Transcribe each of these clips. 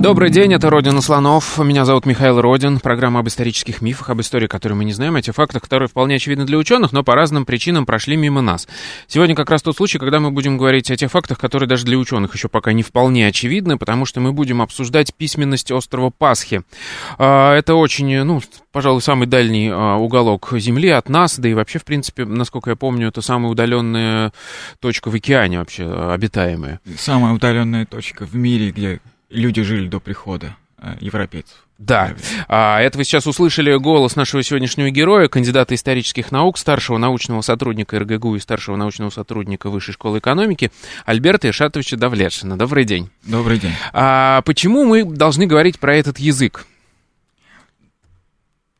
Добрый день, это «Родина слонов». Меня зовут Михаил Родин. Программа об исторических мифах, об истории, которую мы не знаем, о тех фактах, которые вполне очевидны для ученых, но по разным причинам прошли мимо нас. Сегодня как раз тот случай, когда мы будем говорить о тех фактах, которые даже для ученых еще пока не вполне очевидны, потому что мы будем обсуждать письменность острова Пасхи. А, это очень, ну, пожалуй, самый дальний а, уголок Земли от нас, да и вообще, в принципе, насколько я помню, это самая удаленная точка в океане вообще обитаемая. Самая удаленная точка в мире, где люди жили до прихода э, европейцев. Да, а, это вы сейчас услышали голос нашего сегодняшнего героя, кандидата исторических наук, старшего научного сотрудника РГГУ и старшего научного сотрудника Высшей школы экономики Альберта Ишатовича Давлетшина. Добрый день. Добрый день. А почему мы должны говорить про этот язык?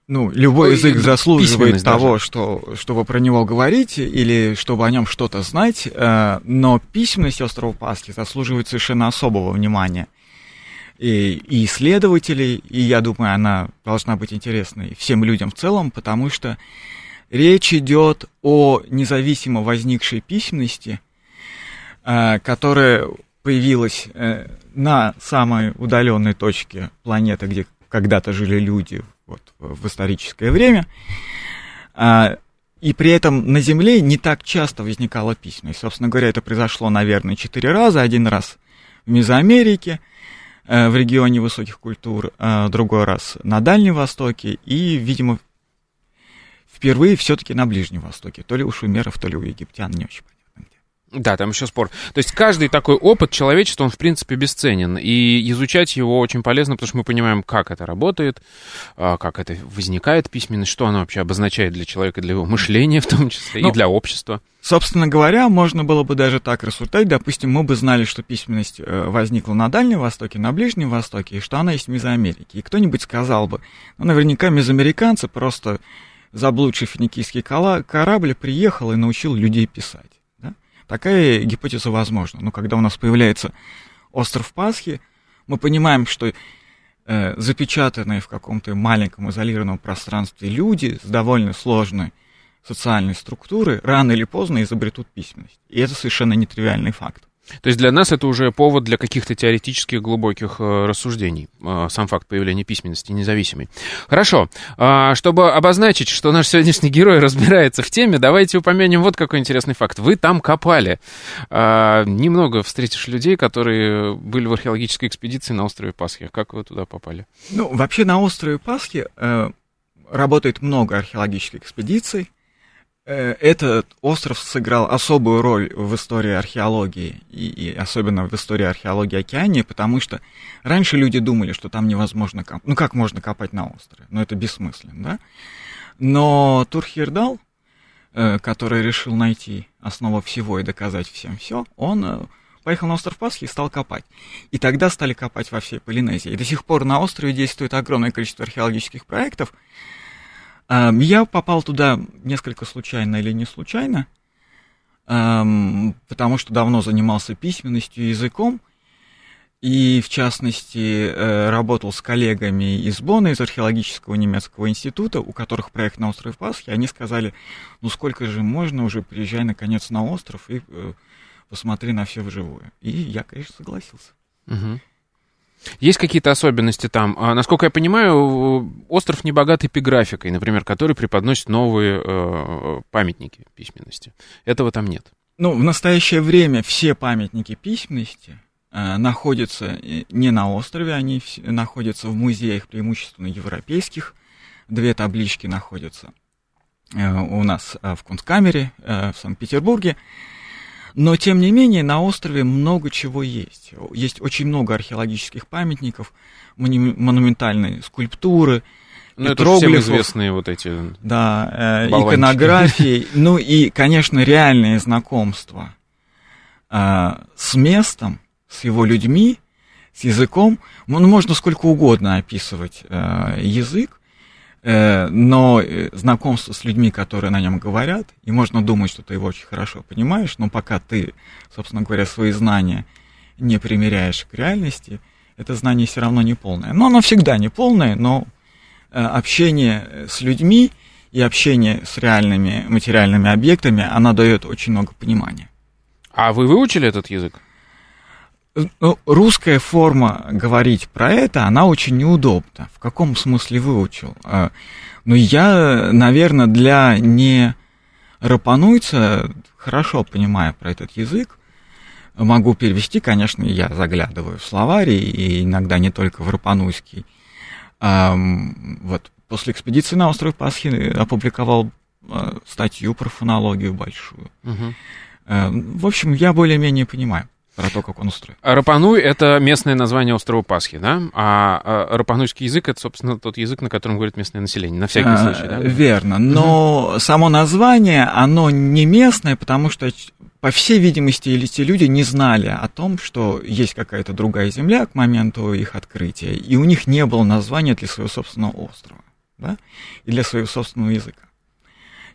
Ну, любой язык заслуживает того, что, чтобы про него говорить или чтобы о нем что-то знать, э, но письменность острова Пасхи заслуживает совершенно особого внимания – и, и исследователей, и я думаю, она должна быть интересной всем людям в целом, потому что речь идет о независимо возникшей письменности, э, которая появилась э, на самой удаленной точке планеты, где когда-то жили люди вот, в историческое время. Э, и при этом на Земле не так часто возникала письменность. Собственно говоря, это произошло, наверное, четыре раза. Один раз в Мезоамерике – в регионе высоких культур, э, другой раз на Дальнем Востоке и, видимо, впервые все-таки на Ближнем Востоке. То ли у шумеров, то ли у египтян, не очень понятно. Да, там еще спор. То есть каждый такой опыт человечества, он в принципе бесценен. И изучать его очень полезно, потому что мы понимаем, как это работает, а, как это возникает письменность, что она вообще обозначает для человека, для его мышления в том числе, ну, и для общества. Собственно говоря, можно было бы даже так рассуждать. Допустим, мы бы знали, что письменность э, возникла на Дальнем Востоке, на Ближнем Востоке, и что она есть в Мезоамерике. И кто-нибудь сказал бы, ну, наверняка мезоамериканцы просто заблудший финикийский корабль приехал и научил людей писать. Такая гипотеза возможна. Но когда у нас появляется остров Пасхи, мы понимаем, что э, запечатанные в каком-то маленьком изолированном пространстве люди с довольно сложной социальной структуры рано или поздно изобретут письменность. И это совершенно нетривиальный факт. То есть для нас это уже повод для каких-то теоретических глубоких э, рассуждений, э, сам факт появления письменности независимой. Хорошо, э, чтобы обозначить, что наш сегодняшний герой разбирается в теме, давайте упомянем вот какой интересный факт. Вы там копали. Э, немного встретишь людей, которые были в археологической экспедиции на острове Пасхи. Как вы туда попали? Ну, вообще на острове Пасхи э, работает много археологических экспедиций. Э, этот остров сыграл особую роль в истории археологии, и, и особенно в истории археологии Океании, потому что раньше люди думали, что там невозможно копать. Ну, как можно копать на острове? Ну, это бессмысленно, да? Но Турхирдал, э, который решил найти основу всего и доказать всем все, он э, поехал на остров Пасхи и стал копать. И тогда стали копать во всей Полинезии. И до сих пор на острове действует огромное количество археологических проектов, я попал туда несколько случайно или не случайно, потому что давно занимался письменностью, языком, и, в частности, э, работал с коллегами из Бона, из археологического немецкого института, у которых проект на остров Пасхи. Они сказали, ну сколько же можно уже, приезжай наконец на остров и э, посмотри на все вживую. И я, конечно, согласился. Угу. Есть какие-то особенности там? А, насколько я понимаю, остров не богат эпиграфикой, например, который преподносит новые э, памятники письменности. Этого там нет. Ну, в настоящее время все памятники письменности э, находятся не на острове, они находятся в музеях преимущественно европейских. Две таблички находятся э, у нас э, в Кунсткамере э, в Санкт-Петербурге. Но, тем не менее, на острове много чего есть. Есть очень много археологических памятников, монументальные скульптуры, ну, это всем известные вот эти Да, э, иконографии, ну и, конечно, реальное знакомство э, с местом, с его людьми, с языком. Ну, можно сколько угодно описывать э, язык, но э, знакомство с людьми, которые на нем говорят, и можно думать, что ты его очень хорошо понимаешь, но пока ты, собственно говоря, свои знания не примеряешь к реальности, это знание все равно не полное. Но оно всегда не полное, но общение с людьми и общение с реальными материальными объектами, она дает очень много понимания. А вы выучили этот язык? Ну, русская форма говорить про это, она очень неудобна. В каком смысле выучил? А, ну, я, наверное, для не рапануйца хорошо понимаю про этот язык. Могу перевести, конечно, я заглядываю в словари, и иногда не только в рапануйский. Вот после экспедиции на остров Пасхи опубликовал а, статью про фонологию большую. Угу. В общем, я более-менее понимаю про то, как он устроен. Рапануй — это местное название острова Пасхи, да? А, а рапануйский язык — это, собственно, тот язык, на котором говорит местное население, на всякий а, случай, да? Верно, но само название, оно не местное, потому что, по всей видимости, эти люди не знали о том, что есть какая-то другая земля к моменту их открытия, и у них не было названия для своего собственного острова, да? И для своего собственного языка.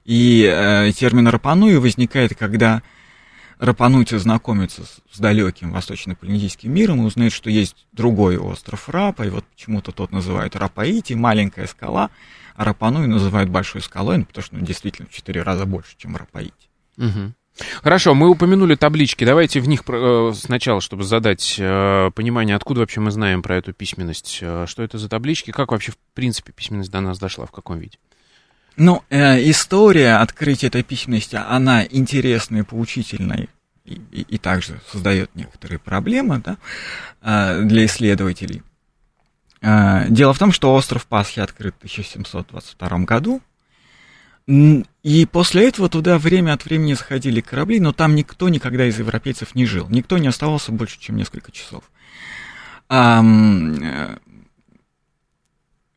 И э, термин «рапануи» возникает, когда Рапанути знакомится с, с далеким восточно-полинезийским миром и узнает, что есть другой остров Рапа, и вот почему-то тот называют Рапаити, маленькая скала, а Рапануи называют большой скалой, ну, потому что ну, действительно в четыре раза больше, чем Рапаити. Угу. Хорошо, мы упомянули таблички. Давайте в них э, сначала, чтобы задать э, понимание, откуда вообще мы знаем про эту письменность. Э, что это за таблички? Как вообще, в принципе, письменность до нас дошла? В каком виде? Ну, э, история открытия этой письменности, она интересная, поучительная и, и, и также создает некоторые проблемы да, э, для исследователей. Э, дело в том, что остров Пасхи открыт в 1722 году, и после этого туда время от времени заходили корабли, но там никто никогда из европейцев не жил, никто не оставался больше, чем несколько часов. А,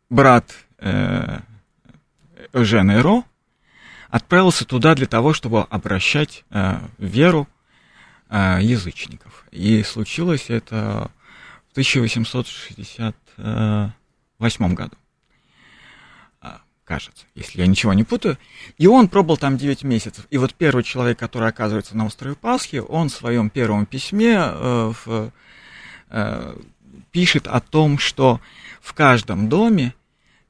брат э, Жен Эро отправился туда для того, чтобы обращать э, веру э, язычников. И случилось это в 1868 году. А, кажется, если я ничего не путаю. И он пробыл там 9 месяцев. И вот первый человек, который оказывается на острове Пасхи, он в своем первом письме э, в, э, пишет о том, что в каждом доме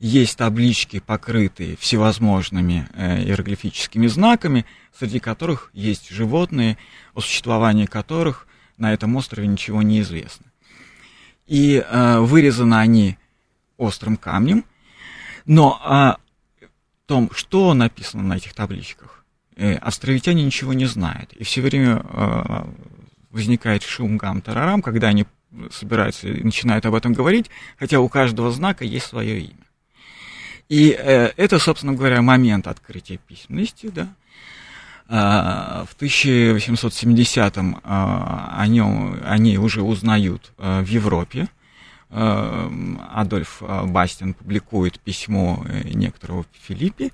есть таблички, покрытые всевозможными э, иероглифическими знаками, среди которых есть животные, о существовании которых на этом острове ничего не известно. И э, вырезаны они острым камнем, но о том, что написано на этих табличках, э, островитяне ничего не знают. И все время э, возникает шум гам тарарам, когда они собираются и начинают об этом говорить, хотя у каждого знака есть свое имя. И э, это, собственно говоря, момент открытия письменности, да. А, в 1870-м а, о нем, они уже узнают а, в Европе. Адольф Бастин публикует письмо э, некоторого Филиппе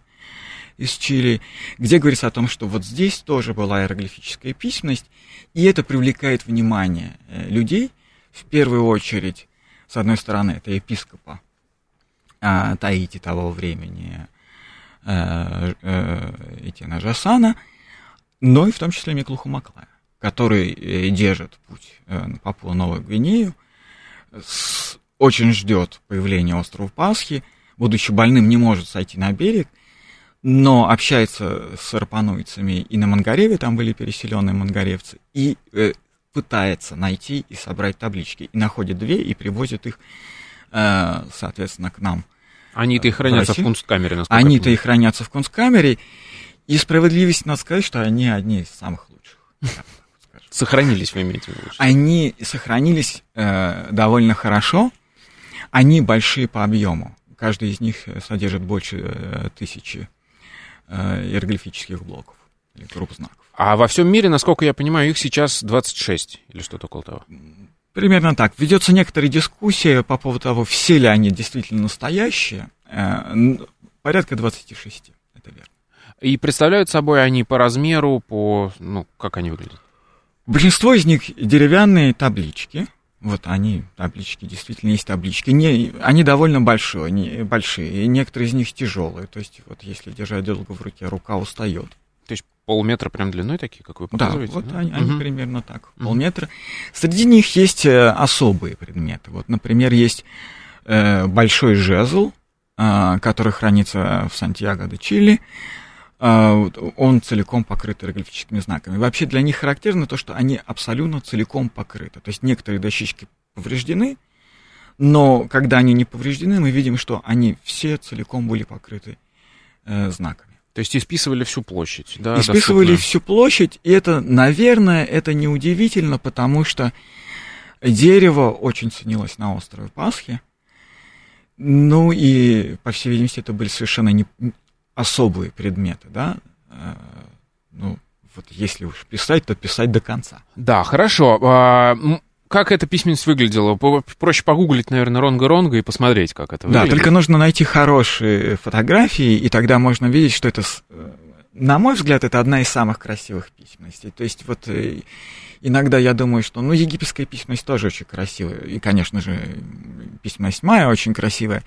из Чили, где говорится о том, что вот здесь тоже была иероглифическая письменность, и это привлекает внимание э, людей, в первую очередь, с одной стороны, это епископа а, Таити того времени э, э, Этина Жасана, но и в том числе Миклуху Маклая, который э, держит путь э, на Папуа Новую Гвинею, очень ждет появления острова Пасхи, будучи больным, не может сойти на берег, но общается с арпануйцами и на Мангареве, там были переселенные мангаревцы, и э, пытается найти и собрать таблички. И находит две и привозит их, э, соответственно, к нам они-то и хранятся в, в кунсткамере, насколько Они-то и хранятся в кунсткамере. И справедливости надо сказать, что они одни из самых лучших. Сохранились, вы имеете в виду? Они сохранились э, довольно хорошо. Они большие по объему. Каждый из них содержит больше э, тысячи э, иероглифических блоков или групп знаков. А во всем мире, насколько я понимаю, их сейчас 26 или что-то около того? Примерно так. Ведется некоторая дискуссия по поводу того, все ли они действительно настоящие. Э, порядка 26, это верно. И представляют собой они по размеру, по... Ну, как они выглядят? Большинство из них деревянные таблички. Вот они, таблички, действительно есть таблички. Не, они довольно большие, не, большие, и некоторые из них тяжелые. То есть, вот если держать долго в руке, рука устает. Полметра прям длиной такие, как вы показываете? Да, вот да? Они, угу. они примерно так, полметра. Среди них есть э, особые предметы. Вот, например, есть э, большой жезл, а, который хранится в Сантьяго де Чили, а, он целиком покрыт иероглифическими знаками. Вообще для них характерно то, что они абсолютно целиком покрыты. То есть некоторые дощечки повреждены, но когда они не повреждены, мы видим, что они все целиком были покрыты э, знаками. То есть исписывали всю площадь, да? Исписывали доступно. всю площадь, и это, наверное, это неудивительно, потому что дерево очень ценилось на острове Пасхи. Ну и, по всей видимости, это были совершенно не особые предметы, да? Э, ну, вот если уж писать, то писать до конца. Да, хорошо. Как эта письменность выглядела? Проще погуглить, наверное, Ронга-Ронга и посмотреть, как это выглядит. Да, только нужно найти хорошие фотографии, и тогда можно видеть, что это, э, на мой взгляд, это одна из самых красивых письменностей. То есть вот э, иногда я думаю, что, ну, египетская письменность тоже очень красивая, и, конечно же, письменность Майя очень красивая,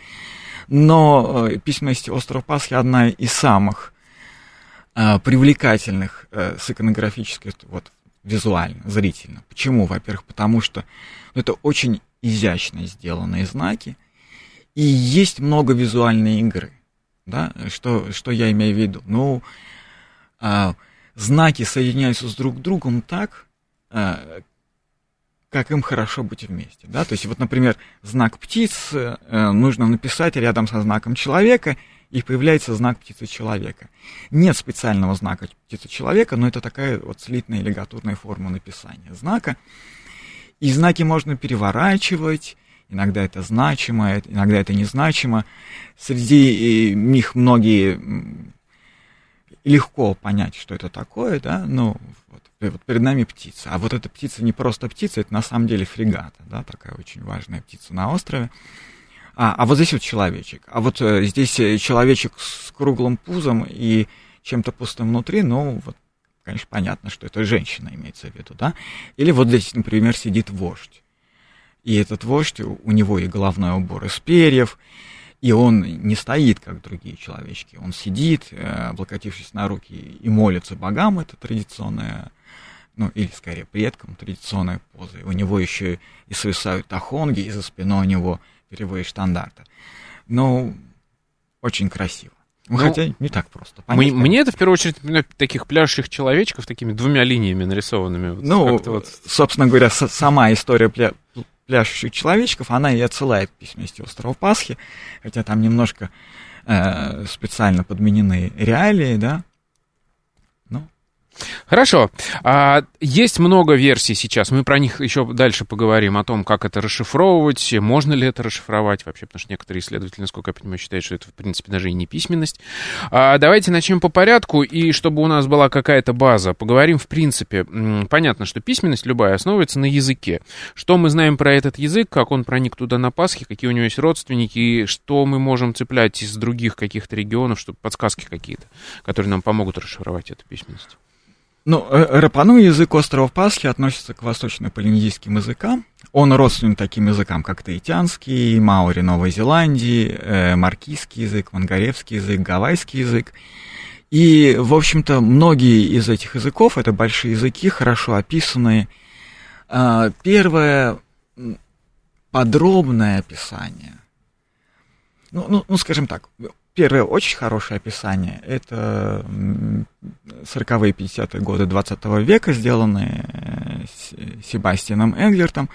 но э, письменность острова Пасхи одна из самых привлекательных с иконографической вот, визуально, зрительно. Почему? Во-первых, потому что ну, это очень изящно сделанные знаки, и есть много визуальной игры. Да? Что, что я имею в виду? Ну, а, знаки соединяются с друг другом так, а, как им хорошо быть вместе. Да? То есть, вот, например, знак птиц а, нужно написать рядом со знаком человека, и появляется знак птицы человека. Нет специального знака птицы человека, но это такая вот слитная лигатурная форма написания знака. И знаки можно переворачивать, иногда это значимо, иногда это незначимо. Среди них многие легко понять, что это такое, да, ну, вот, вот перед нами птица. А вот эта птица не просто птица, это на самом деле фрегата, да, такая очень важная птица на острове. А, а вот здесь вот человечек. А вот э, здесь э, человечек с круглым пузом и чем-то пустым внутри, ну, вот, конечно, понятно, что это женщина имеется в виду, да? Или вот здесь, например, сидит вождь. И этот вождь, у него и головной убор из перьев, и он не стоит, как другие человечки. Он сидит, э, облокотившись на руки, и молится богам, это традиционная, ну, или скорее предкам, традиционная поза. У него еще и свисают тахонги, и за спиной у него переводе стандарта. Ну, очень красиво. Ну, Хотя не так просто. Понять, мне это в первую очередь таких пляшущих человечков такими двумя линиями нарисованными. Вот, ну, вот... собственно говоря, сама история пля пляшущих человечков, она и отсылает к письменности острова Пасхи, хотя там немножко э, специально подменены реалии, да, Хорошо. А, есть много версий сейчас. Мы про них еще дальше поговорим, о том, как это расшифровывать, можно ли это расшифровать вообще, потому что некоторые исследователи, насколько я понимаю, считают, что это, в принципе, даже и не письменность. А, давайте начнем по порядку, и чтобы у нас была какая-то база, поговорим, в принципе. Понятно, что письменность любая основывается на языке. Что мы знаем про этот язык, как он проник туда на Пасхе, какие у него есть родственники, и что мы можем цеплять из других каких-то регионов, чтобы подсказки какие-то, которые нам помогут расшифровать эту письменность. Ну, э, рапану язык острова Пасхи относится к восточно-полинезийским языкам. Он родственен таким языкам, как таитянский, маори Новой Зеландии, э, маркийский язык, мангаревский язык, гавайский язык. И, в общем-то, многие из этих языков, это большие языки, хорошо описанные. Э, первое подробное описание. Ну, ну, ну, скажем так, Первое очень хорошее описание – это 40-е 50-е годы 20 века, сделанные Себастьяном Энглертом.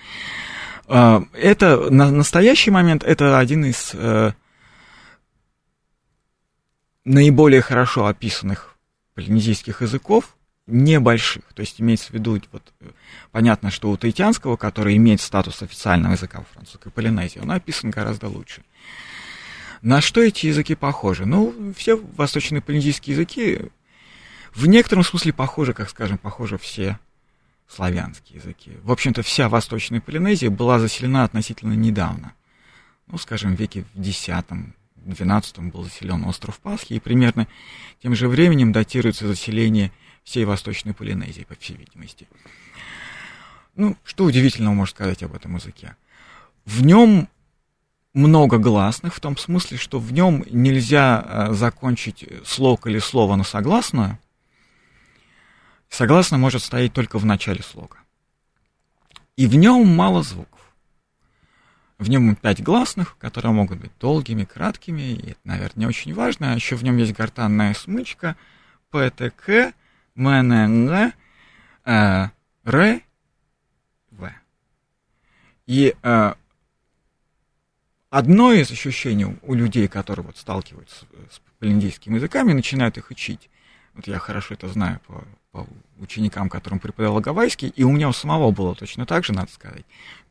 А, это на настоящий момент это один из э, наиболее хорошо описанных полинезийских языков, небольших. То есть имеется в виду, вот, понятно, что у таитянского, который имеет статус официального языка в французской Полинезии, он описан гораздо лучше. На что эти языки похожи? Ну, все восточные полинезийские языки в некотором смысле похожи, как скажем, похожи все славянские языки. В общем-то, вся Восточная Полинезия была заселена относительно недавно. Ну, скажем, в веке в X, XII был заселен остров Пасхи, и примерно тем же временем датируется заселение всей Восточной Полинезии, по всей видимости. Ну, что удивительного можно сказать об этом языке? В нем много гласных, в том смысле, что в нем нельзя э, закончить слог или слово на согласную. Согласное может стоять только в начале слога. И в нем мало звуков. В нем пять гласных, которые могут быть долгими, краткими, и это, наверное, очень важно. А еще в нем есть гортанная смычка, ПТК, МНН, э, Р, В. И э, одно из ощущений у людей, которые вот сталкиваются с полиндийскими языками, начинают их учить. Вот я хорошо это знаю по, по ученикам, которым преподавал гавайский, и у меня у самого было точно так же, надо сказать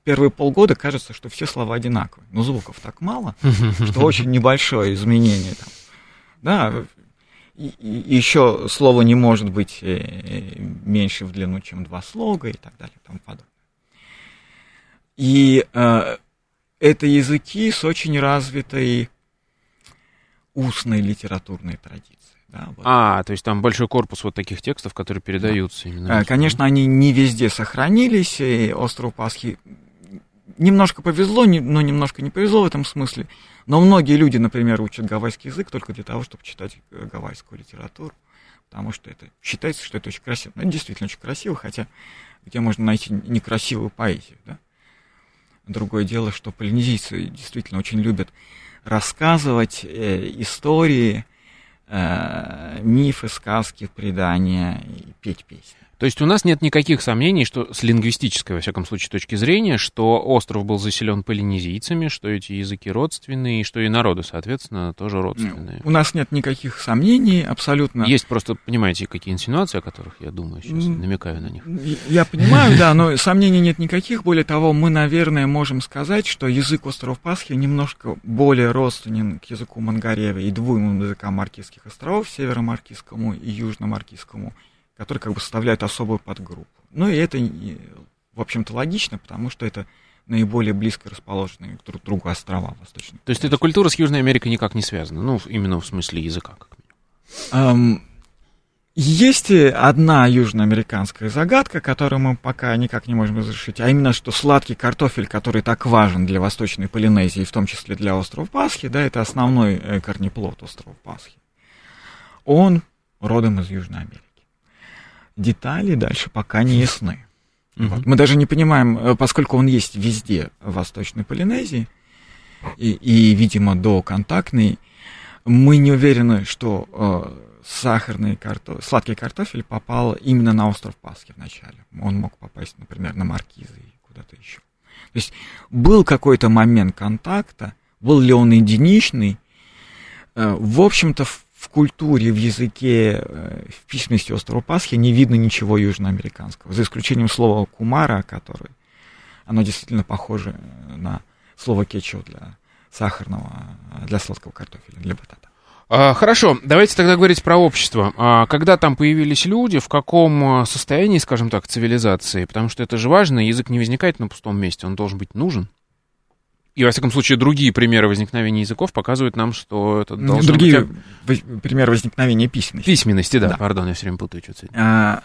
первые полгода кажется, что все слова одинаковые. Но звуков так мало, что очень небольшое изменение там. Да, и, и еще слово не может быть э, меньше в длину, чем два слога и так далее и тому подобное. И э, это языки с очень развитой устной литературной традицией. Да, вот. А, то есть там большой корпус вот таких текстов, которые передаются да. именно. Э, конечно, они не везде сохранились. И остров Пасхи немножко повезло, но немножко не повезло в этом смысле. Но многие люди, например, учат гавайский язык только для того, чтобы читать э, гавайскую литературу. Потому что это считается, что это очень красиво. Ну, это действительно очень красиво, хотя где можно найти некрасивую поэзию. Да? Другое дело, что полинезийцы действительно очень любят рассказывать э, истории, э, мифы, сказки, предания и петь песни. То есть у нас нет никаких сомнений, что с лингвистической, во всяком случае, точки зрения, что остров был заселен полинезийцами, что эти языки родственные, и что и народы, соответственно, тоже родственные. У нас нет никаких сомнений, абсолютно. Есть просто, понимаете, какие инсинуации, о которых я думаю сейчас, намекаю на них. Я понимаю, да, но сомнений нет никаких. Более того, мы, наверное, можем сказать, что язык острова Пасхи немножко более родственен к языку Мангареве и двум языкам Маркизских островов, Северо-Маркизскому и Южно-Маркизскому которые как бы составляют особую подгруппу. Ну и это, в общем-то, логично, потому что это наиболее близко расположенные друг к другу острова восточные. То есть эта культура с Южной Америкой никак не связана, ну, именно в смысле языка, как минимум. Um, есть одна южноамериканская загадка, которую мы пока никак не можем разрешить, а именно, что сладкий картофель, который так важен для Восточной Полинезии, в том числе для острова Пасхи, да, это основной э, корнеплод острова Пасхи, он родом из Южной Америки детали дальше пока не ясны. Угу. Вот. Мы даже не понимаем, э, поскольку он есть везде в Восточной Полинезии, и, и видимо, доконтактный, мы не уверены, что э, сахарный картофель, сладкий картофель попал именно на остров Пасхи вначале. Он мог попасть, например, на Маркизы и куда-то еще. То есть был какой-то момент контакта, был ли он единичный, э, в общем-то, в культуре, в языке, э, в письменности острова Пасхи не видно ничего южноамериканского, за исключением слова кумара, который, оно действительно похоже на слово кетчу для сахарного, для сладкого картофеля, для батата. А, хорошо, давайте тогда говорить про общество. А, когда там появились люди, в каком состоянии, скажем так, цивилизации? Потому что это же важно, язык не возникает на пустом месте, он должен быть нужен. И, во всяком случае, другие примеры возникновения языков показывают нам, что это должно Другие быть... примеры возникновения письменности. Письменности, да, да. пардон, я все время путаю что-то. А,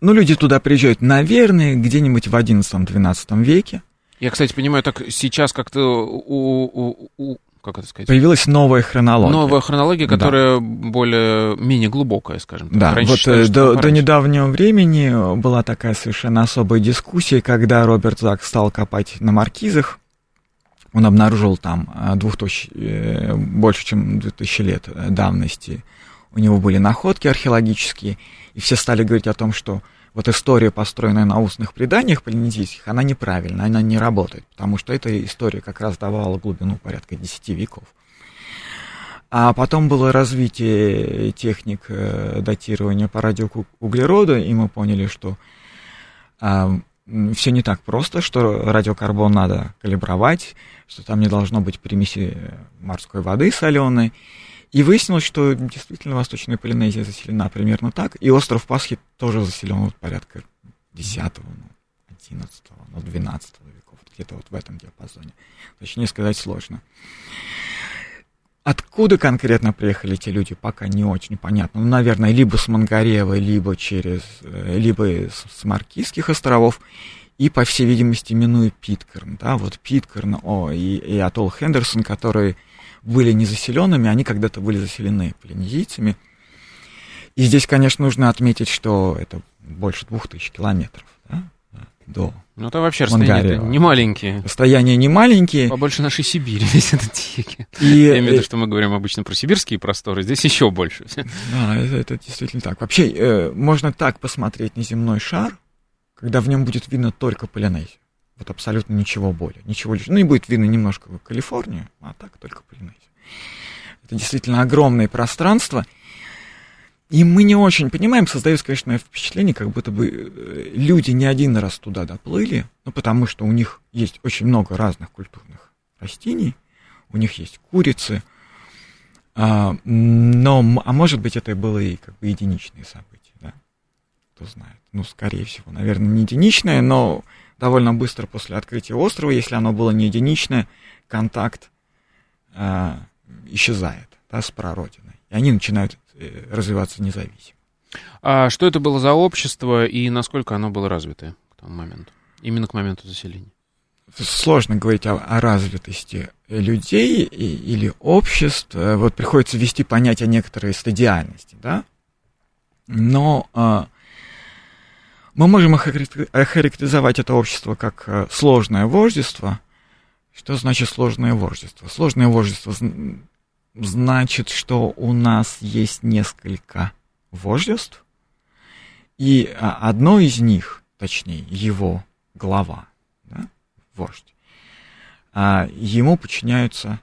ну, люди туда приезжают, наверное, где-нибудь в XI-XII веке. Я, кстати, понимаю, так сейчас как-то у, у, у как это сказать? Появилась новая хронология. Новая хронология, которая да. более, менее глубокая, скажем так. Да, Раньше вот считали, до, до недавнего времени была такая совершенно особая дискуссия, когда Роберт Зак стал копать на маркизах, он обнаружил там э, двух тысяч, э, больше, чем 2000 лет э, давности. У него были находки археологические, и все стали говорить о том, что вот история, построенная на устных преданиях полинезийских, она неправильна, она не работает, потому что эта история как раз давала глубину порядка 10 веков. А потом было развитие техник датирования по радиоуглероду, и мы поняли, что все не так просто, что радиокарбон надо калибровать, что там не должно быть примеси морской воды соленой. И выяснилось, что действительно Восточная Полинезия заселена примерно так, и остров Пасхи тоже заселен вот порядка 10 ну, 11 ну, 12 веков, где-то вот в этом диапазоне. Точнее сказать сложно. Откуда конкретно приехали эти люди, пока не очень понятно. Ну, наверное, либо с Мангарева, либо через, э, либо с Маркизских островов, и, по всей видимости, минуя Питкерн, да, вот Питкерн, о, и, и Атолл Хендерсон, которые были незаселенными, они когда-то были заселены полинезийцами. И здесь, конечно, нужно отметить, что это больше двух тысяч километров, да, до ну, это вообще расстояние не маленькие. Расстояние не маленькие. Побольше нашей Сибири весь этот тихий. И, Я имею в виду, что мы говорим обычно про сибирские просторы, здесь еще больше. Да, это, это действительно так. Вообще, э, можно так посмотреть на земной шар, когда в нем будет видно только Полинезию. Вот абсолютно ничего более. Ничего лишь. Ну и будет видно немножко Калифорнию, а так только Полинезию. Это действительно огромное пространство — и мы не очень понимаем, создается, конечно, впечатление, как будто бы э, люди не один раз туда доплыли, ну, потому что у них есть очень много разных культурных растений, у них есть курицы, а, но, а может быть, это было и как бы единичные события, да, кто знает. Ну, скорее всего, наверное, не единичное, но довольно быстро после открытия острова, если оно было не единичное, контакт а, исчезает, да, с прародиной. И они начинают развиваться независимо. А что это было за общество и насколько оно было развитое к тому моменту, именно к моменту заселения? Сложно говорить о, о развитости людей и, или обществ. Вот приходится ввести понятие некоторой стадиальности, да? Но а, мы можем охарактеризовать это общество как а, сложное вождество. Что значит сложное вождество? Сложное вождество значит, что у нас есть несколько вождеств, и а, одно из них, точнее, его глава, да, вождь, а ему подчиняются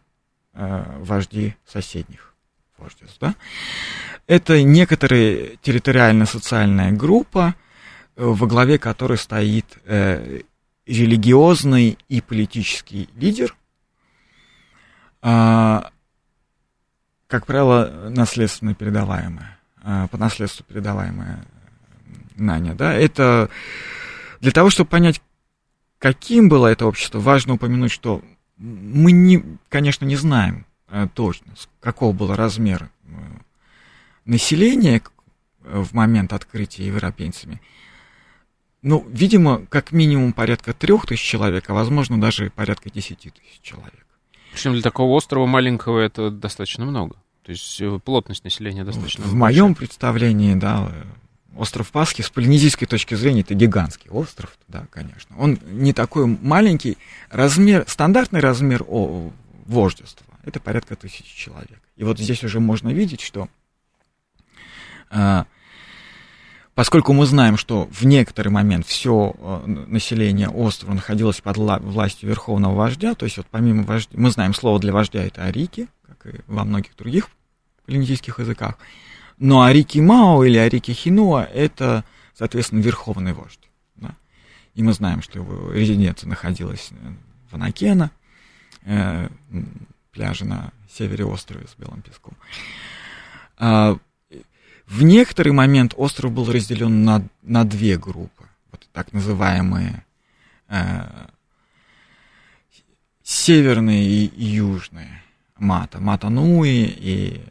а, вожди соседних вождеств. Да? Это некоторая территориально-социальная группа, э, во главе которой стоит э, религиозный и политический лидер, а, как правило, наследственно передаваемое, а, по наследству передаваемое знание, да, это для того, чтобы понять, каким было это общество, важно упомянуть, что мы, не, конечно, не знаем а, точно, какого было размер э, населения в момент открытия европейцами. Ну, видимо, как минимум порядка трех тысяч человек, а возможно даже порядка десяти тысяч человек. Причем для такого острова маленького это достаточно много. То есть э, плотность населения достаточно. В моем представлении, да, остров Пасхи с полинезийской точки зрения это гигантский остров, да, конечно. Он не такой маленький. Размер, стандартный размер о, вождества это порядка тысячи человек. И вот здесь уже можно видеть, что а, поскольку мы знаем, что в некоторый момент все э, население острова находилось под властью верховного вождя, то есть вот помимо вождя, мы знаем слово для вождя это арики, как и во многих других полинезийских языках. Но Арики Мао или Арики Хинуа – это, соответственно, верховный вождь. Да? И мы знаем, что его резиденция находилась в Анакена, э, пляже на севере острова с белым песком. В некоторый момент остров был разделен на, на две группы, вот так называемые э, северные и южные мата, матануи и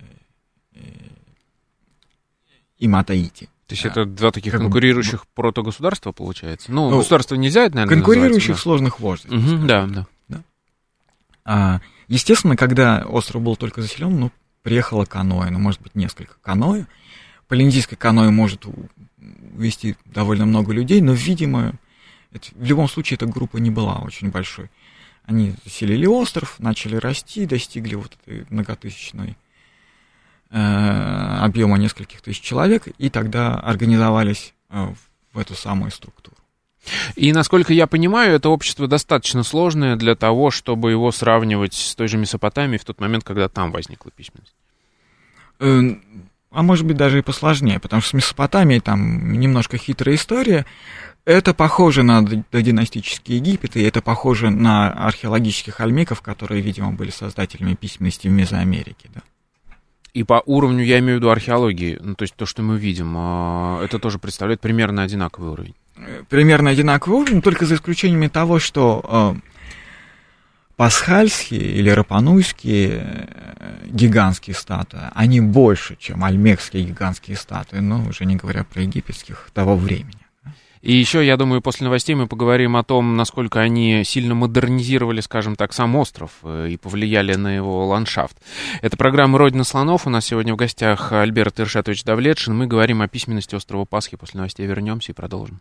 и Матаити. То есть это два таких как конкурирующих бы... протогосударства, получается? Ну, ну государство нельзя, это, наверное, Конкурирующих да. сложных вождей. Угу, да, да. да? А, естественно, когда остров был только заселен, ну, приехало каноэ, ну, может быть, несколько каноэ. Полинезийское каноэ может увести довольно много людей, но, видимо, это, в любом случае эта группа не была очень большой. Они заселили остров, начали расти, достигли вот этой многотысячной Э, объема нескольких тысяч человек, и тогда организовались э, в эту самую структуру. И, насколько я понимаю, это общество достаточно сложное для того, чтобы его сравнивать с той же Месопотамией в тот момент, когда там возникла письменность. Э, а может быть, даже и посложнее, потому что с Месопотамией там немножко хитрая история. Это похоже на династический Египет, и это похоже на археологических альмеков, которые, видимо, были создателями письменности в Мезоамерике. Да? И по уровню, я имею в виду археологии, ну, то есть то, что мы видим, а, это тоже представляет примерно одинаковый уровень. Примерно одинаковый уровень, только за исключением того, что а, пасхальские или рапануйские э, гигантские статуи, они больше, чем альмекские гигантские статуи, но уже не говоря про египетских того времени. И еще, я думаю, после новостей мы поговорим о том, насколько они сильно модернизировали, скажем так, сам остров э, и повлияли на его ландшафт. Это программа «Родина слонов». У нас сегодня в гостях Альберт Иршатович Давлетшин. Мы говорим о письменности острова Пасхи. После новостей вернемся и продолжим.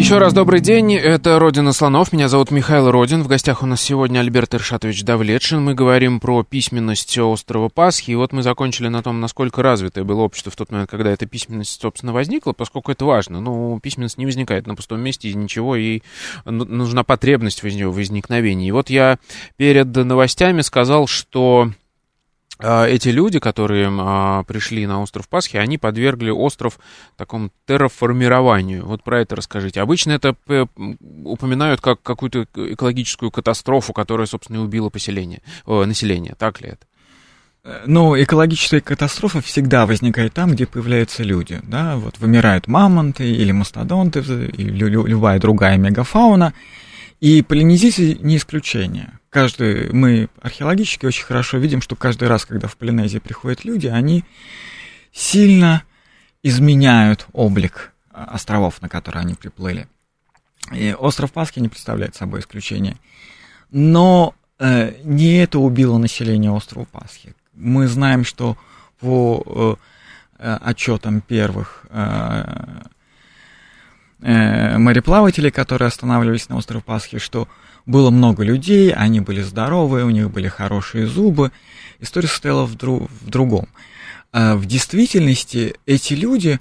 еще раз добрый день, это «Родина слонов», меня зовут Михаил Родин, в гостях у нас сегодня Альберт Иршатович Давлетшин, мы говорим про письменность острова Пасхи, и вот мы закончили на том, насколько развитое было общество в тот момент, когда эта письменность, собственно, возникла, поскольку это важно, ну, письменность не возникает на пустом месте из ничего, и нужна потребность в ее возникновении. И вот я перед новостями сказал, что эти люди, которые а, пришли на остров Пасхи, они подвергли остров такому терраформированию. Вот про это расскажите. Обычно это упоминают как какую-то экологическую катастрофу, которая, собственно, и убила поселение, население. Так ли это? Э, ну, экологическая катастрофа всегда возникает там, где появляются люди. Да? Вот вымирают мамонты или мастодонты, или любая другая мегафауна. И полинезийцы не исключение. Каждый, мы археологически очень хорошо видим, что каждый раз, когда в Полинезии приходят люди, они сильно изменяют облик а, островов, на которые они приплыли. И остров Пасхи не представляет собой исключение. Но э, не это убило население острова Пасхи. Мы знаем, что по э, отчетам первых э, э, мореплавателей, которые останавливались на острове Пасхи, что было много людей, они были здоровые, у них были хорошие зубы. История состояла в, дру, в другом. А в действительности эти люди,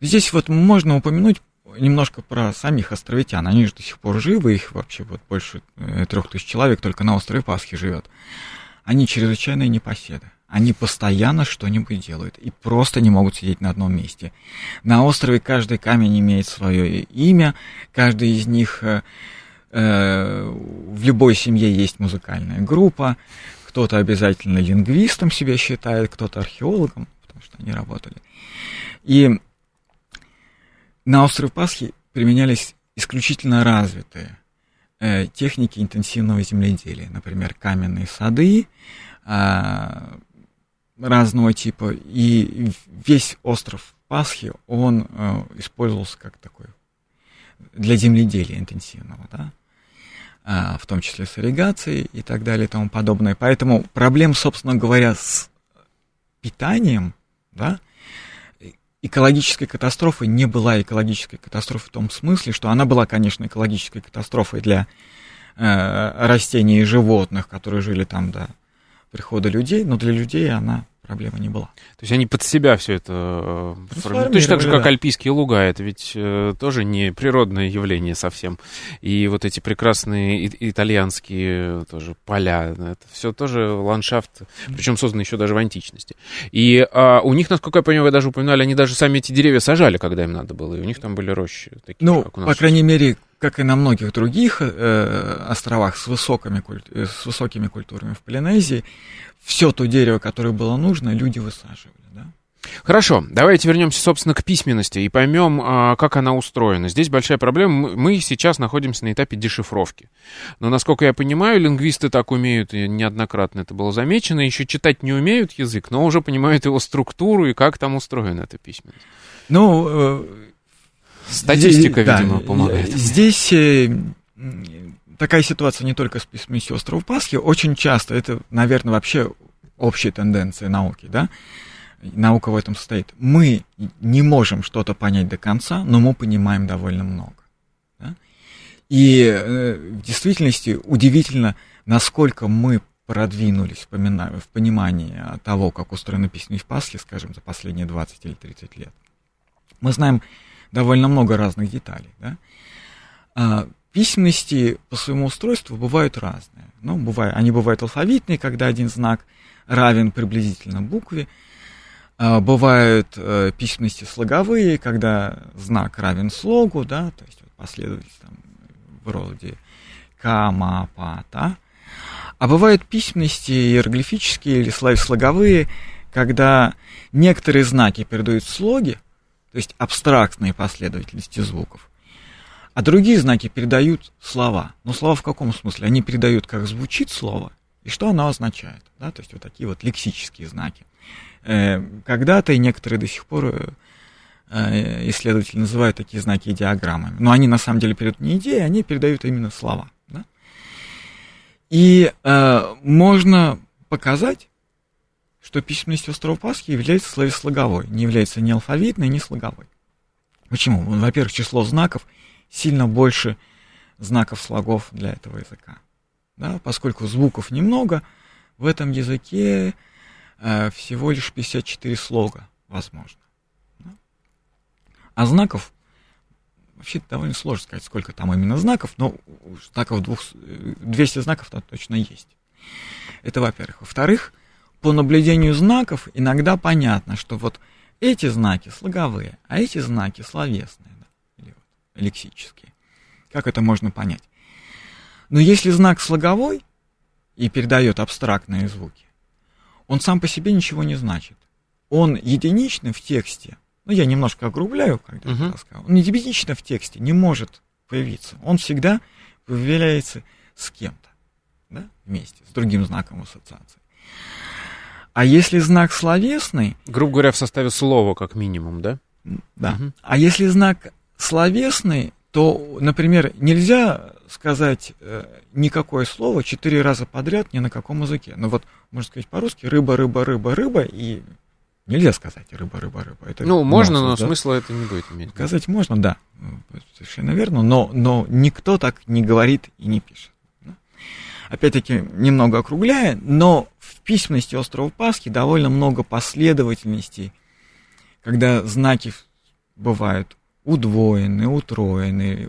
здесь вот можно упомянуть немножко про самих островитян. Они же до сих пор живы, их вообще вот больше э, трех тысяч человек только на острове Пасхи живет. Они чрезвычайные непоседы. Они постоянно что-нибудь делают и просто не могут сидеть на одном месте. На острове каждый камень имеет свое имя, каждый из них э, э, в любой семье есть музыкальная группа, кто-то обязательно лингвистом себя считает, кто-то археологом, потому что они работали. И на острове Пасхи применялись исключительно развитые э, техники интенсивного земледелия, например, каменные сады, э, разного типа, и весь остров Пасхи, он э, использовался как такой для земледелия интенсивного, да, а, в том числе с ирригацией и так далее и тому подобное. Поэтому проблем, собственно говоря, с питанием, да, экологической катастрофы не была экологической катастрофой в том смысле, что она была, конечно, экологической катастрофой для э, растений и животных, которые жили там до прихода людей, но для людей она проблема не была. То есть они под себя все это э, формируют. Точно так же, как да. альпийские луга. Это ведь э, тоже не природное явление совсем. И вот эти прекрасные итальянские тоже поля, это все тоже ландшафт, причем создан еще даже в античности. И а, у них, насколько я понимаю, вы даже упоминали, они даже сами эти деревья сажали, когда им надо было. И у них там были рощи. Такие, ну, как у нас по крайней мере, как и на многих других э, островах с, высокими, э, с высокими культурами в Полинезии, все то дерево, которое было нужно, люди высаживали. Да? Хорошо, давайте вернемся, собственно, к письменности и поймем, а, как она устроена. Здесь большая проблема. Мы сейчас находимся на этапе дешифровки. Но, насколько я понимаю, лингвисты так умеют, и неоднократно это было замечено, еще читать не умеют язык, но уже понимают его структуру и как там устроена эта письменность. Ну, э, статистика, здесь, видимо, да, помогает. Здесь э, такая ситуация не только с письменностью острова Пасхи, очень часто, это, наверное, вообще общая тенденция науки, да, наука в этом состоит. Мы не можем что-то понять до конца, но мы понимаем довольно много. Да? И э, в действительности удивительно, насколько мы продвинулись в понимании того, как устроена письменность Пасхи, скажем, за последние 20 или 30 лет. Мы знаем довольно много разных деталей. Да? А, письменности по своему устройству бывают разные. Ну, бывает, они бывают алфавитные, когда один знак равен приблизительно букве. А, бывают э, письменности слоговые, когда знак равен слогу, да, то есть вот последовательность там, вроде кама, па, та. А бывают письменности иероглифические или слоговые, когда некоторые знаки передают слоги, то есть абстрактные последовательности звуков, а другие знаки передают слова. Но слова в каком смысле? Они передают, как звучит слово и что оно означает. Да? То есть вот такие вот лексические знаки. Э, когда-то и некоторые до сих пор э, исследователи называют такие знаки идеограммами. Но они на самом деле передают не идеи, они передают именно слова. Да? И э, можно показать, что письменность острова Пасхи является словеслоговой, не является ни алфавитной, ни слоговой. Почему? Во-первых, число знаков сильно больше знаков слогов для этого языка. Да? Поскольку звуков немного, в этом языке э, всего лишь 54 слога возможно. Да? А знаков вообще довольно сложно сказать, сколько там именно знаков, но знаков двух, 200 знаков там точно есть. Это во-первых. Во-вторых, по наблюдению знаков иногда понятно, что вот эти знаки слоговые, а эти знаки словесные, да, или вот, лексические. Как это можно понять? Но если знак слоговой и передает абстрактные звуки, он сам по себе ничего не значит. Он единичный в тексте, ну я немножко огрубляю, когда uh-huh. я сказал, он единично в тексте не может появиться. Он всегда появляется с кем-то, да, вместе, с другим знаком ассоциации. А если знак словесный... Грубо говоря, в составе слова, как минимум, да? Да. Угу. А если знак словесный, то, например, нельзя сказать э, никакое слово четыре раза подряд ни на каком языке. Ну вот, можно сказать по-русски рыба, рыба, рыба, рыба, и нельзя сказать рыба, рыба, рыба. Это ну, можно, нонсенс, но да? смысла это не будет иметь. Сказать можно, да, совершенно верно, но, но никто так не говорит и не пишет. Опять-таки, немного округляя, но письменности острова Пасхи довольно много последовательностей, когда знаки бывают удвоены, утроены,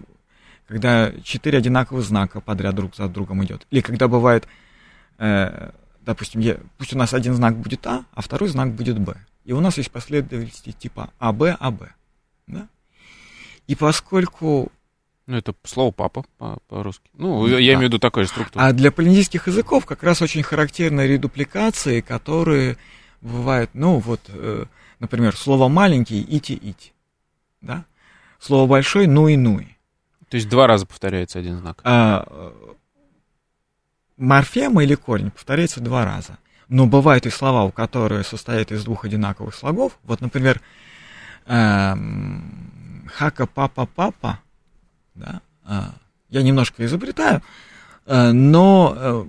когда четыре одинаковых знака подряд друг за другом идет. Или когда бывает, э, допустим, пусть у нас один знак будет А, а второй знак будет Б. И у нас есть последовательности типа АБ, АБ. Да? И поскольку ну, это слово папа по-русски. ну, я да. имею в виду же структуру. А для полинезийских языков как раз очень характерны редупликации, которые бывают, ну, вот, э, например, слово маленький ити-ити. Да? Слово большой ну и нуи. То есть два раза повторяется один знак. А, морфема или корень повторяется два раза. Но бывают и слова, у которых состоят из двух одинаковых слогов. Вот, например, эм, хака-папа-папа да? А, я немножко изобретаю, а, но э,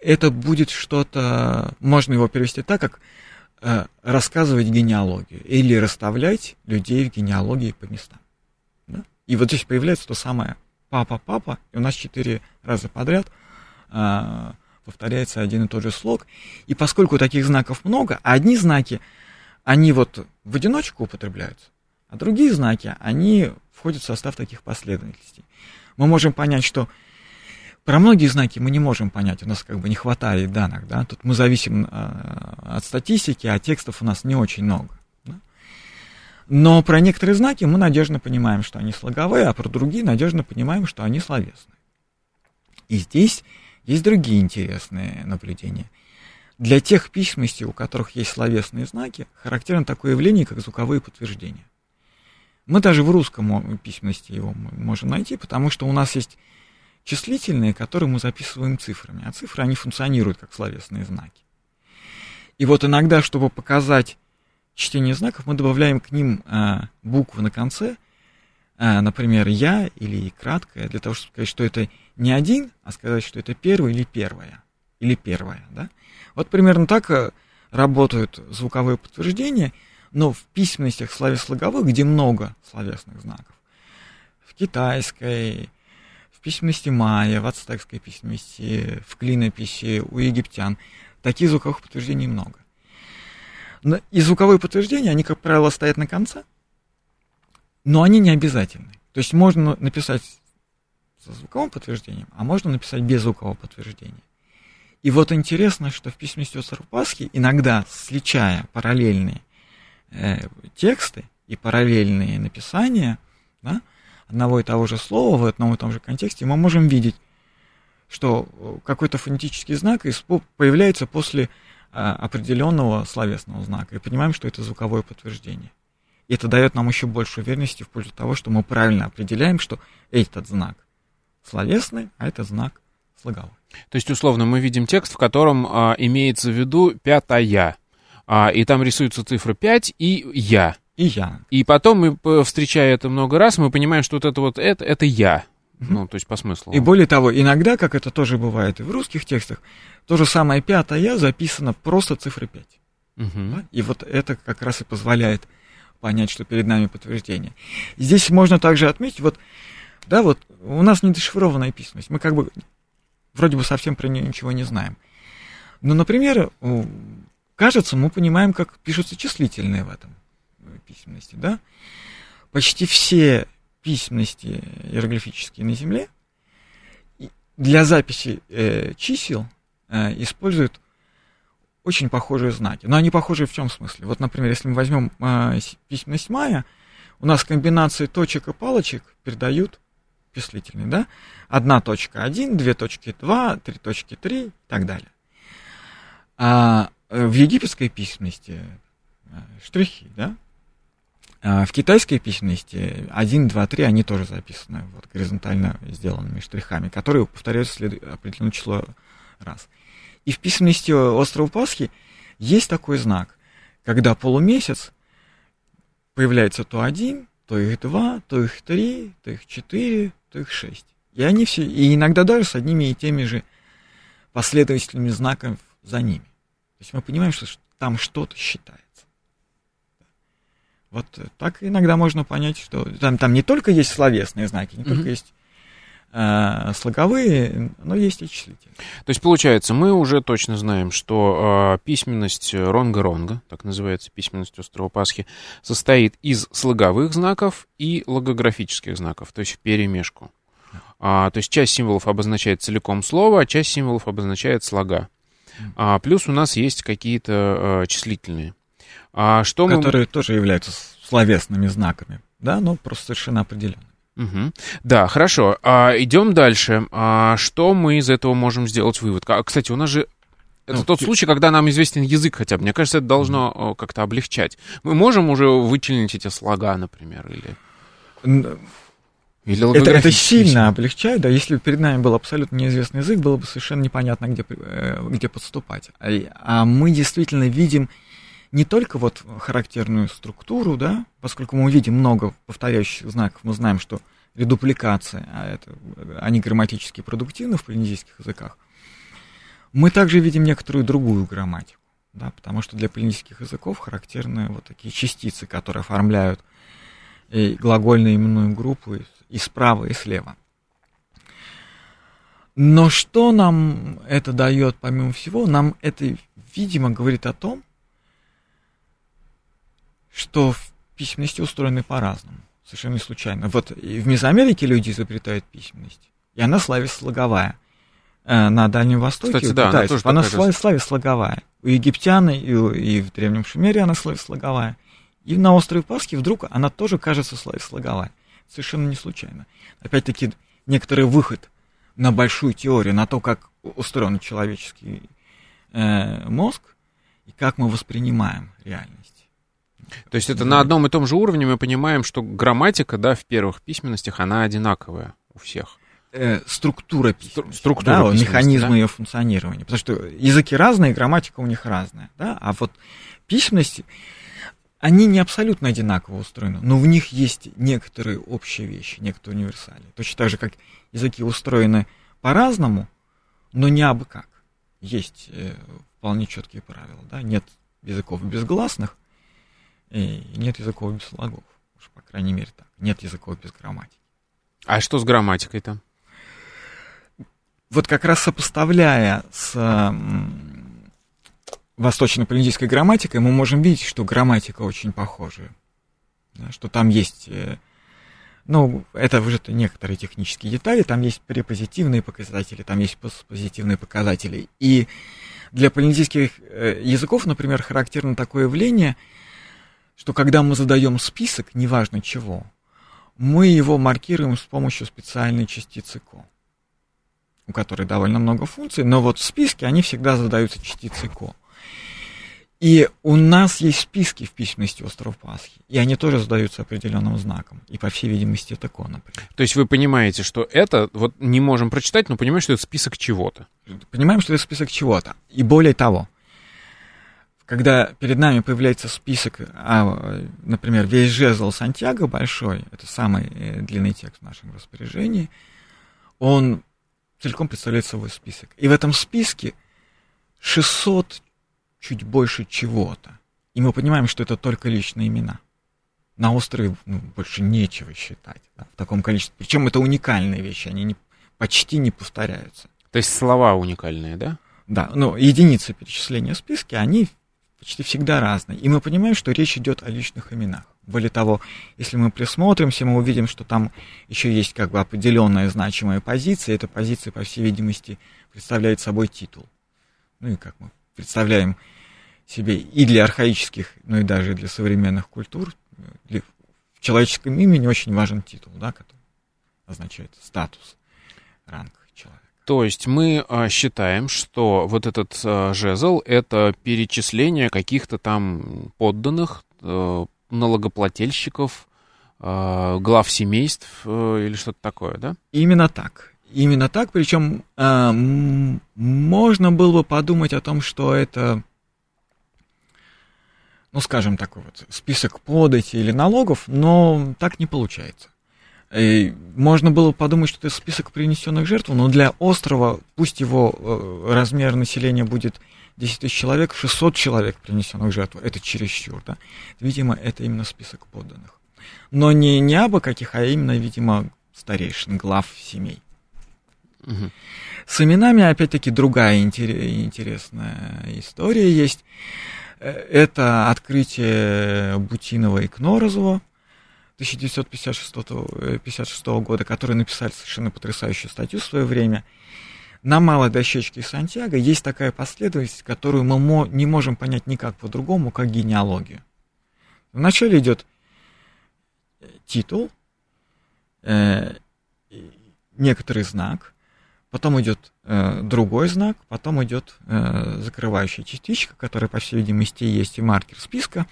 это будет что-то, можно его перевести так, как э, рассказывать генеалогию или расставлять людей в генеалогии по местам. Да? И вот здесь появляется то самое папа-папа, и у нас четыре раза подряд а, повторяется один и тот же слог. И поскольку таких знаков много, а одни знаки, они вот в одиночку употребляются, а другие знаки, они входят в состав таких последовательностей. Мы можем понять, что про многие знаки мы не можем понять, у нас как бы не хватает данных, да, тут мы зависим э, от статистики, а текстов у нас не очень много. Да? Но про некоторые знаки мы надежно понимаем, что они слоговые, а про другие надежно понимаем, что они словесные. И здесь есть другие интересные наблюдения. Для тех письменностей, у которых есть словесные знаки, характерно такое явление, как звуковые подтверждения. Мы даже в русском письменности его можем найти, потому что у нас есть числительные, которые мы записываем цифрами, а цифры, они функционируют как словесные знаки. И вот иногда, чтобы показать чтение знаков, мы добавляем к ним а, буквы на конце, а, например, «я» или краткое, для того, чтобы сказать, что это не один, а сказать, что это первый или первое, или первое, да? Вот примерно так э, работают звуковые подтверждения – но в письменностях славяслоговых, где много словесных знаков, в китайской, в письменности майя, в ацтекской письменности, в клинописи у египтян, таких звуковых подтверждений много. И звуковые подтверждения, они, как правило, стоят на конце, но они не обязательны. То есть можно написать со звуковым подтверждением, а можно написать без звукового подтверждения. И вот интересно, что в письменности острова Пасхи иногда, сличая параллельные тексты и параллельные написания да, одного и того же слова в одном и том же контексте, мы можем видеть, что какой-то фонетический знак появляется после а, определенного словесного знака, и понимаем, что это звуковое подтверждение. И это дает нам еще больше уверенности в пользу того, что мы правильно определяем, что этот знак словесный, а это знак слоговой. То есть, условно, мы видим текст, в котором а, имеется в виду пятая а, и там рисуются цифры 5 и «я». И «я». И потом мы, встречая это много раз, мы понимаем, что вот это вот это, это «я». Ну, то есть по смыслу. И более того, иногда, как это тоже бывает и в русских текстах, то же самое пятое «я» записано просто цифрой 5. Угу. Да? И вот это как раз и позволяет понять, что перед нами подтверждение. Здесь можно также отметить, вот, да, вот у нас не дешифрованная письменность, мы как бы вроде бы совсем про нее ничего не знаем. Но, например, кажется, мы понимаем, как пишутся числительные в этом письменности, да? Почти все письменности иероглифические на Земле для записи э, чисел э, используют очень похожие знаки. Но они похожи в чем смысле? Вот, например, если мы возьмем э, письменность майя, у нас комбинации точек и палочек передают числительный, да? Одна точка один, две точки два, три точки три и так далее. А в египетской письменности э, штрихи, да? А в китайской письменности 1, 2, 3, они тоже записаны вот, горизонтально сделанными штрихами, которые повторяются след... определенное число раз. И в письменности острова Пасхи есть такой знак, когда полумесяц появляется то один, то их два, то их три, то их четыре, то их шесть. И они все, и иногда даже с одними и теми же последовательными знаками за ними. То есть мы понимаем, что там что-то считается. Вот так иногда можно понять, что там, там не только есть словесные знаки, не mm-hmm. только есть э, слоговые, но есть и числительные. То есть, получается, мы уже точно знаем, что э, письменность Ронга-Ронга, так называется письменность острова Пасхи, состоит из слоговых знаков и логографических знаков, то есть в перемешку. А, то есть часть символов обозначает целиком слово, а часть символов обозначает слога. А, плюс у нас есть какие-то э, числительные. А что Которые мы... тоже являются словесными знаками, да, но просто совершенно определенными. Угу. Да, хорошо. А, идем дальше. А, что мы из этого можем сделать вывод? А, кстати, у нас же это ну, тот случай, когда нам известен язык хотя бы. Мне кажется, это должно mm как-то облегчать. Мы можем уже вычленить эти слога, например, или... Или это, это сильно облегчает, да, если бы перед нами был абсолютно неизвестный язык, было бы совершенно непонятно, где, э, где подступать. А, а мы действительно видим не только вот характерную структуру, да, поскольку мы видим много повторяющих знаков, мы знаем, что редупликация, а это, они грамматически продуктивны в полинезийских языках, мы также видим некоторую другую грамматику, да, потому что для полинезийских языков характерны вот такие частицы, которые оформляют и глагольную именную группу и справа, и слева. Но что нам это дает, помимо всего, нам это, видимо, говорит о том, что в письменности устроены по-разному, совершенно не случайно. Вот и в Мезоамерике люди изобретают письменность, и она славе слоговая. Э, на Дальнем Востоке, Кстати, да, она, она славе, славе слоговая. У египтян и, и в Древнем Шумере она славе слоговая. И на острове Пасхи вдруг она тоже кажется славе слоговая. Совершенно не случайно. Опять-таки, некоторый выход на большую теорию, на то, как устроен человеческий э, мозг и как мы воспринимаем реальность. То есть это на одном и том же уровне мы понимаем, что грамматика, да, в первых письменностях, она одинаковая у всех. Э, структура письменности, структура да, письменности, механизмы да? ее функционирования. Потому что языки разные, грамматика у них разная, да, а вот письменности, они не абсолютно одинаково устроены, но в них есть некоторые общие вещи, некоторые универсали. Точно так же, как языки устроены по-разному, но не абы как. Есть э, вполне четкие правила, да, нет языков безгласных, и нет языков без слогов. Уж, по крайней мере, так. Нет языков без грамматики. А что с грамматикой-то? Вот как раз сопоставляя с восточно-полинезийской грамматикой, мы можем видеть, что грамматика очень похожая. Да, что там есть, э, ну, это уже некоторые технические детали, там есть препозитивные показатели, там есть позитивные показатели. И для полинезийских э, языков, например, характерно такое явление – что когда мы задаем список, неважно чего, мы его маркируем с помощью специальной частицы ко, у которой довольно много функций, но вот в списке они всегда задаются частицей ко. И у нас есть списки в письменности остров Пасхи, и они тоже задаются определенным знаком. И, по всей видимости, это ко, например. То есть вы понимаете, что это, вот не можем прочитать, но понимаем, что это список чего-то. Понимаем, что это список чего-то. И более того, когда перед нами появляется список, а, например, весь жезл Сантьяго большой, это самый э, длинный текст в нашем распоряжении, он целиком представляет собой список. И в этом списке 600 чуть больше чего-то. И мы понимаем, что это только личные имена. На острове ну, больше нечего считать да, в таком количестве. Причем это уникальные вещи, они не, почти не повторяются. То есть слова уникальные, да? Да, но единицы перечисления в списке, они почти всегда разные. И мы понимаем, что речь идет о личных именах. Более того, если мы присмотримся, мы увидим, что там еще есть как бы определенная значимая позиция. Эта позиция, по всей видимости, представляет собой титул. Ну и как мы представляем себе и для архаических, ну и даже для современных культур, в человеческом имени очень важен титул, да, который означает статус, ранг человека. То есть мы а, считаем, что вот этот а, жезл — это перечисление каких-то там подданных, а, налогоплательщиков, а, глав семейств а, или что-то такое, да? Именно так. Именно так, причем а, можно было бы подумать о том, что это ну, скажем, такой вот список подати или налогов, но так не получается. И можно было подумать, что это список принесенных жертв, но для острова, пусть его э, размер населения будет 10 тысяч человек, 600 человек принесенных жертв, это чересчур, да. Видимо, это именно список подданных. Но не, не абы каких, а именно, видимо, старейшин, глав семей. С именами, опять-таки, другая интересная история есть. Э, это открытие Бутинова и Кнорозова 1956 56 э, года, которые написали совершенно потрясающую статью в свое время. На малой дощечке Сантьяго есть такая последовательность, которую мы не можем понять никак по-другому, как генеалогию. Вначале идет титул, э, некоторый знак, потом идет э, другой знак, потом идет э, закрывающая частичка, которая, по всей видимости, есть и маркер списка.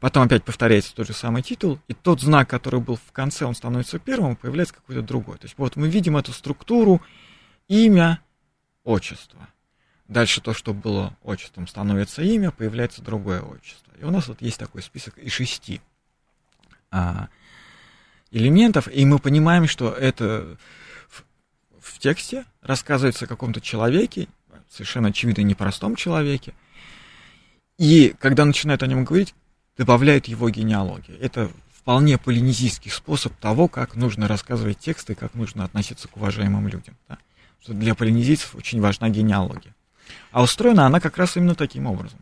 Потом опять повторяется тот же самый титул, и тот знак, который был в конце, он становится первым, появляется какой-то другой. То есть вот мы видим эту структуру имя, отчество. Дальше то, что было отчеством, становится имя, появляется другое отчество. И у нас вот есть такой список из шести а, элементов, и мы понимаем, что это в тексте рассказывается о каком-то человеке, совершенно очевидно непростом человеке, и когда начинают о нем говорить, добавляют его генеалогию. Это вполне полинезийский способ того, как нужно рассказывать тексты, как нужно относиться к уважаемым людям. Да? Что для полинезийцев очень важна генеалогия. А устроена она как раз именно таким образом.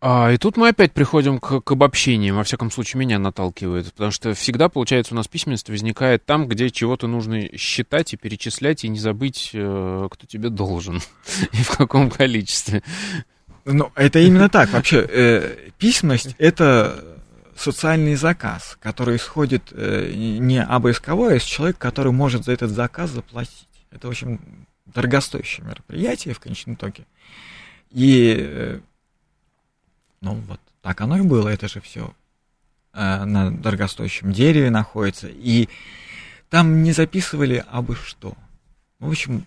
А, и тут мы опять приходим к, к обобщениям, во всяком случае, меня наталкивает, потому что всегда, получается, у нас письменность возникает там, где чего-то нужно считать и перечислять, и не забыть, э, кто тебе должен и в каком количестве. Ну, это именно так. Вообще, э, письменность — это социальный заказ, который исходит э, не из кого, а из человека, который может за этот заказ заплатить. Это очень дорогостоящее мероприятие в конечном итоге. И э, ну вот так оно и было, это же все э, на дорогостоящем дереве находится. И там не записывали абы что. В общем,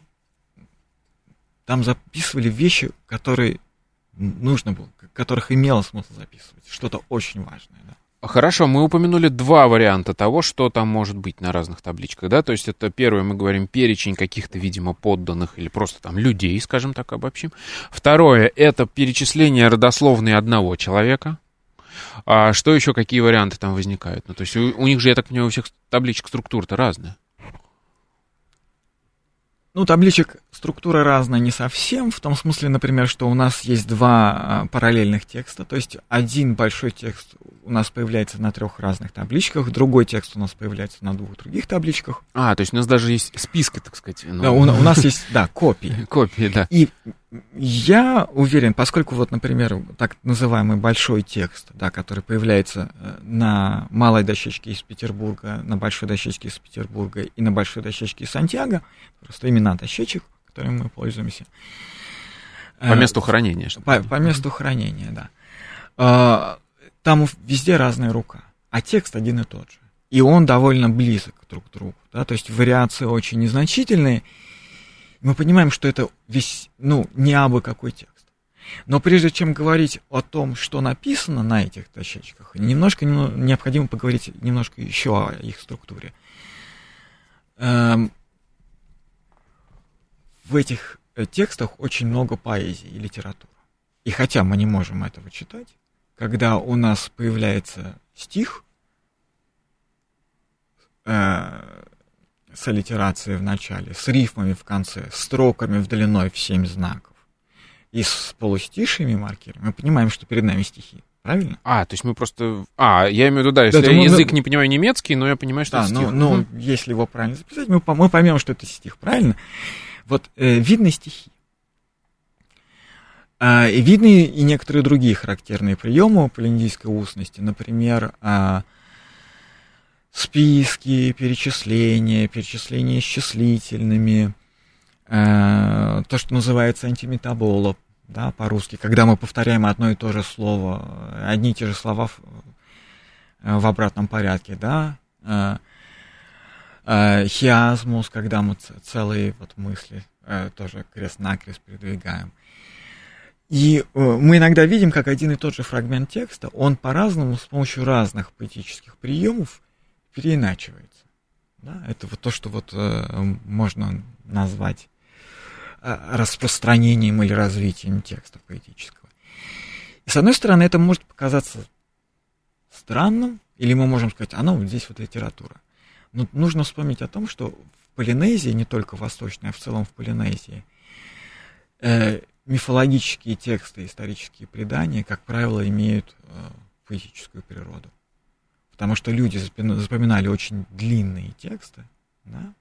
там записывали вещи, которые нужно было, которых имело смысл записывать. Что-то очень важное, да. Хорошо, мы упомянули два варианта того, что там может быть на разных табличках, да, то есть это первое, мы говорим перечень каких-то, видимо, подданных или просто там людей, скажем так, обобщим. Второе, это перечисление родословной одного человека. А что еще, какие варианты там возникают? Ну, то есть у, у них же, я так понимаю, у всех табличек структура-то разная. Ну, табличек структура разная не совсем, в том смысле, например, что у нас есть два а, параллельных текста, то есть один большой текст у нас появляется на трех разных табличках, другой текст у нас появляется на двух других табличках. А, то есть у нас даже есть списки, так сказать. Ну... Да, у, у нас есть, да, копии. Копии, да. И я уверен, поскольку вот, например, так называемый большой текст, да, который появляется э, на малой дощечке из Петербурга, на большой дощечке из Петербурга и на большой дощечке из Сантьяго, просто имена дощечек, которыми мы пользуемся. По месту хранения. По, по месту хранения, да. А, там везде разная рука, а текст один и тот же. И он довольно близок друг к другу, да, то есть вариации очень незначительные, мы понимаем, что это весь, ну, не абы какой текст. Но прежде чем говорить о том, что написано на этих дощечках, немножко необходимо поговорить немножко еще о их структуре. Эм, в этих э, текстах очень много поэзии и литературы. И хотя мы не можем этого читать, когда у нас появляется стих э, с аллитерацией в начале, с рифмами в конце, строками в длиной в семь знаков и с полустишиями маркерами, мы понимаем, что перед нами стихи. Правильно? А, то есть мы просто... А, я имею в виду, да, если да, я язык мы... не понимаю немецкий, но я понимаю, что да, это стих. Ну, ну, если его правильно записать, мы, мы поймем, что это стих, правильно? Вот э, видны стихи. А, и видны и некоторые другие характерные приемы полиндийской устности. Например, а, списки, перечисления, перечисления счислительными, а, то, что называется антиметаболо, да, по-русски, когда мы повторяем одно и то же слово, одни и те же слова в, в обратном порядке, да, э, э, хиазмус, когда мы целые вот мысли э, тоже крест-накрест передвигаем. И мы иногда видим, как один и тот же фрагмент текста, он по-разному, с помощью разных поэтических приемов переиначивается. Да? Это вот то, что вот можно назвать Э, распространением или развитием текста поэтического. И с одной стороны, это может показаться странным, или мы можем сказать, а ну, вот здесь вот литература. Но нужно вспомнить о том, что в Полинезии, не только Восточной, а в целом в Полинезии, э, мифологические тексты, исторические предания, как правило, имеют э, поэтическую природу. Потому что люди запоминали очень длинные тексты, да?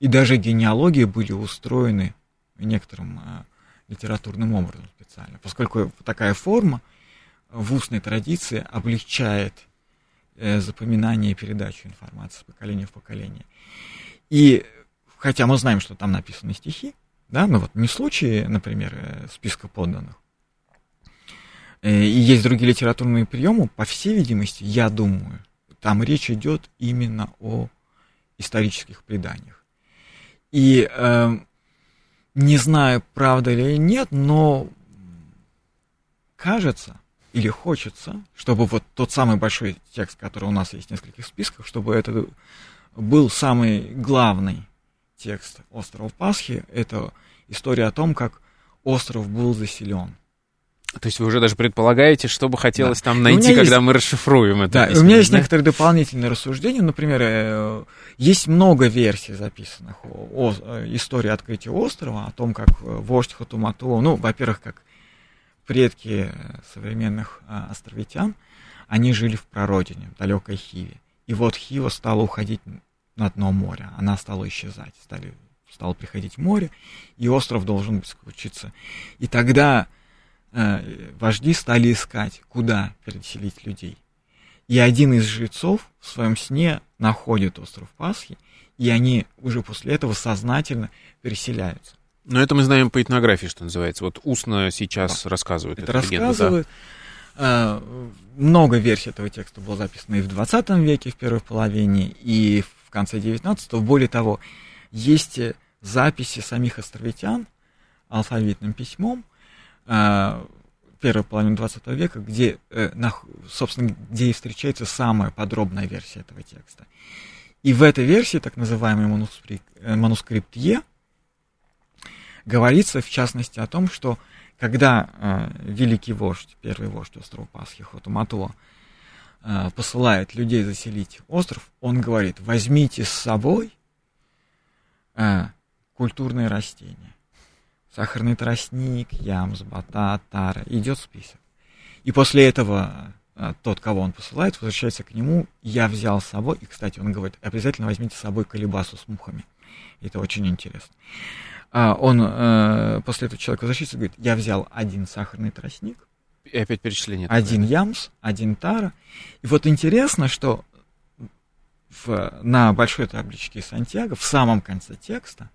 и даже генеалогии были устроены некоторым а, литературным образом специально, поскольку такая форма в устной традиции облегчает э, запоминание и передачу информации с поколения в поколение. И хотя мы знаем, что там написаны стихи, да, но вот не в случае, например, э, списка подданных, и есть другие литературные приемы, по всей видимости, я думаю, там речь идет именно о исторических преданиях. И э, не знаю, правда или нет, но кажется или хочется, чтобы вот тот самый большой текст, который у нас есть в нескольких списках, чтобы это был самый главный текст острова Пасхи. Это история о том, как остров был заселен. То есть вы уже даже предполагаете, что бы хотелось да. там найти, когда есть... мы расшифруем это? Да, у меня есть да? некоторые дополнительные рассуждения. Например, э, есть много версий записанных о, о истории открытия острова, о том, как вождь Хатумату, ну, во-первых, как предки современных а, островитян, они жили в прародине, в далекой Хиве. И вот Хива стала уходить на дно моря, она стала исчезать, стали, стало приходить море, и остров должен быть скручиться. И тогда э, вожди стали искать, куда переселить людей. И один из жрецов в своем сне находит остров Пасхи, и они уже после этого сознательно переселяются. Но это мы знаем по этнографии, что называется. Вот устно сейчас да. рассказывают. Это рассказывают. Да. Э, много версий этого текста было записано и в 20 веке, в первой половине, и в конце 19-го. Более того, есть записи самих островитян алфавитным письмом, первой половины 20 века, где, э, собственно, где и встречается самая подробная версия этого текста. И в этой версии, так называемый э, манускрипт Е, говорится, в частности, о том, что когда э, великий вождь, первый вождь острова Пасхи, Хотуматуа, э, посылает людей заселить остров, он говорит, возьмите с собой э, культурные растения сахарный тростник, ямс, батат, тара. Идет список. И после этого а, тот, кого он посылает, возвращается к нему, я взял с собой, и, кстати, он говорит, обязательно возьмите с собой колебасу с мухами. Это очень интересно. А он, э, после этого человек возвращается и говорит, я взял один сахарный тростник, и опять перечисление. Один такое. ямс, один тара. И вот интересно, что в, на большой табличке Сантьяго, в самом конце текста,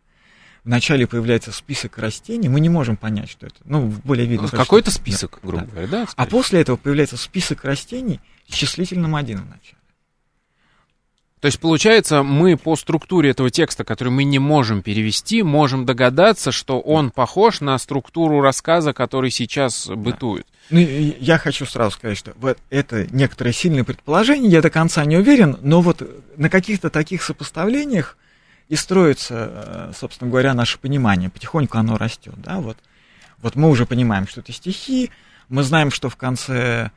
вначале появляется список растений, мы не можем понять, что это. Ну, более видно. Ну, какой-то список, грубо да. говоря, да? А после этого появляется список растений с числительным один в начале. То есть, получается, мы по структуре этого текста, который мы не можем перевести, можем догадаться, что он похож на структуру рассказа, который сейчас бытует. Да. Ну, я хочу сразу сказать, что вот это некоторое сильное предположение, я до конца не уверен, но вот на каких-то таких сопоставлениях и строится, э, собственно говоря, наше понимание. Потихоньку оно растет, да, вот. Вот мы уже понимаем, что это стихи, мы знаем, что в конце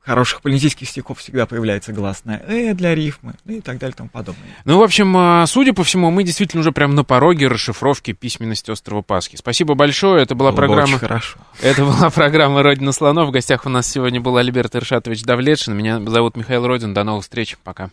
хороших политических стихов всегда появляется гласная «э» для рифмы, ну и так далее и тому подобное. Ну, в общем, а, судя по всему, мы действительно уже прям на пороге расшифровки письменности острова Пасхи. Спасибо большое, это была Было программа... Очень хорошо. Это была программа «Родина слонов». В гостях у нас сегодня был Альберт Иршатович Давлетшин. Меня зовут Михаил Родин. До новых встреч. Пока.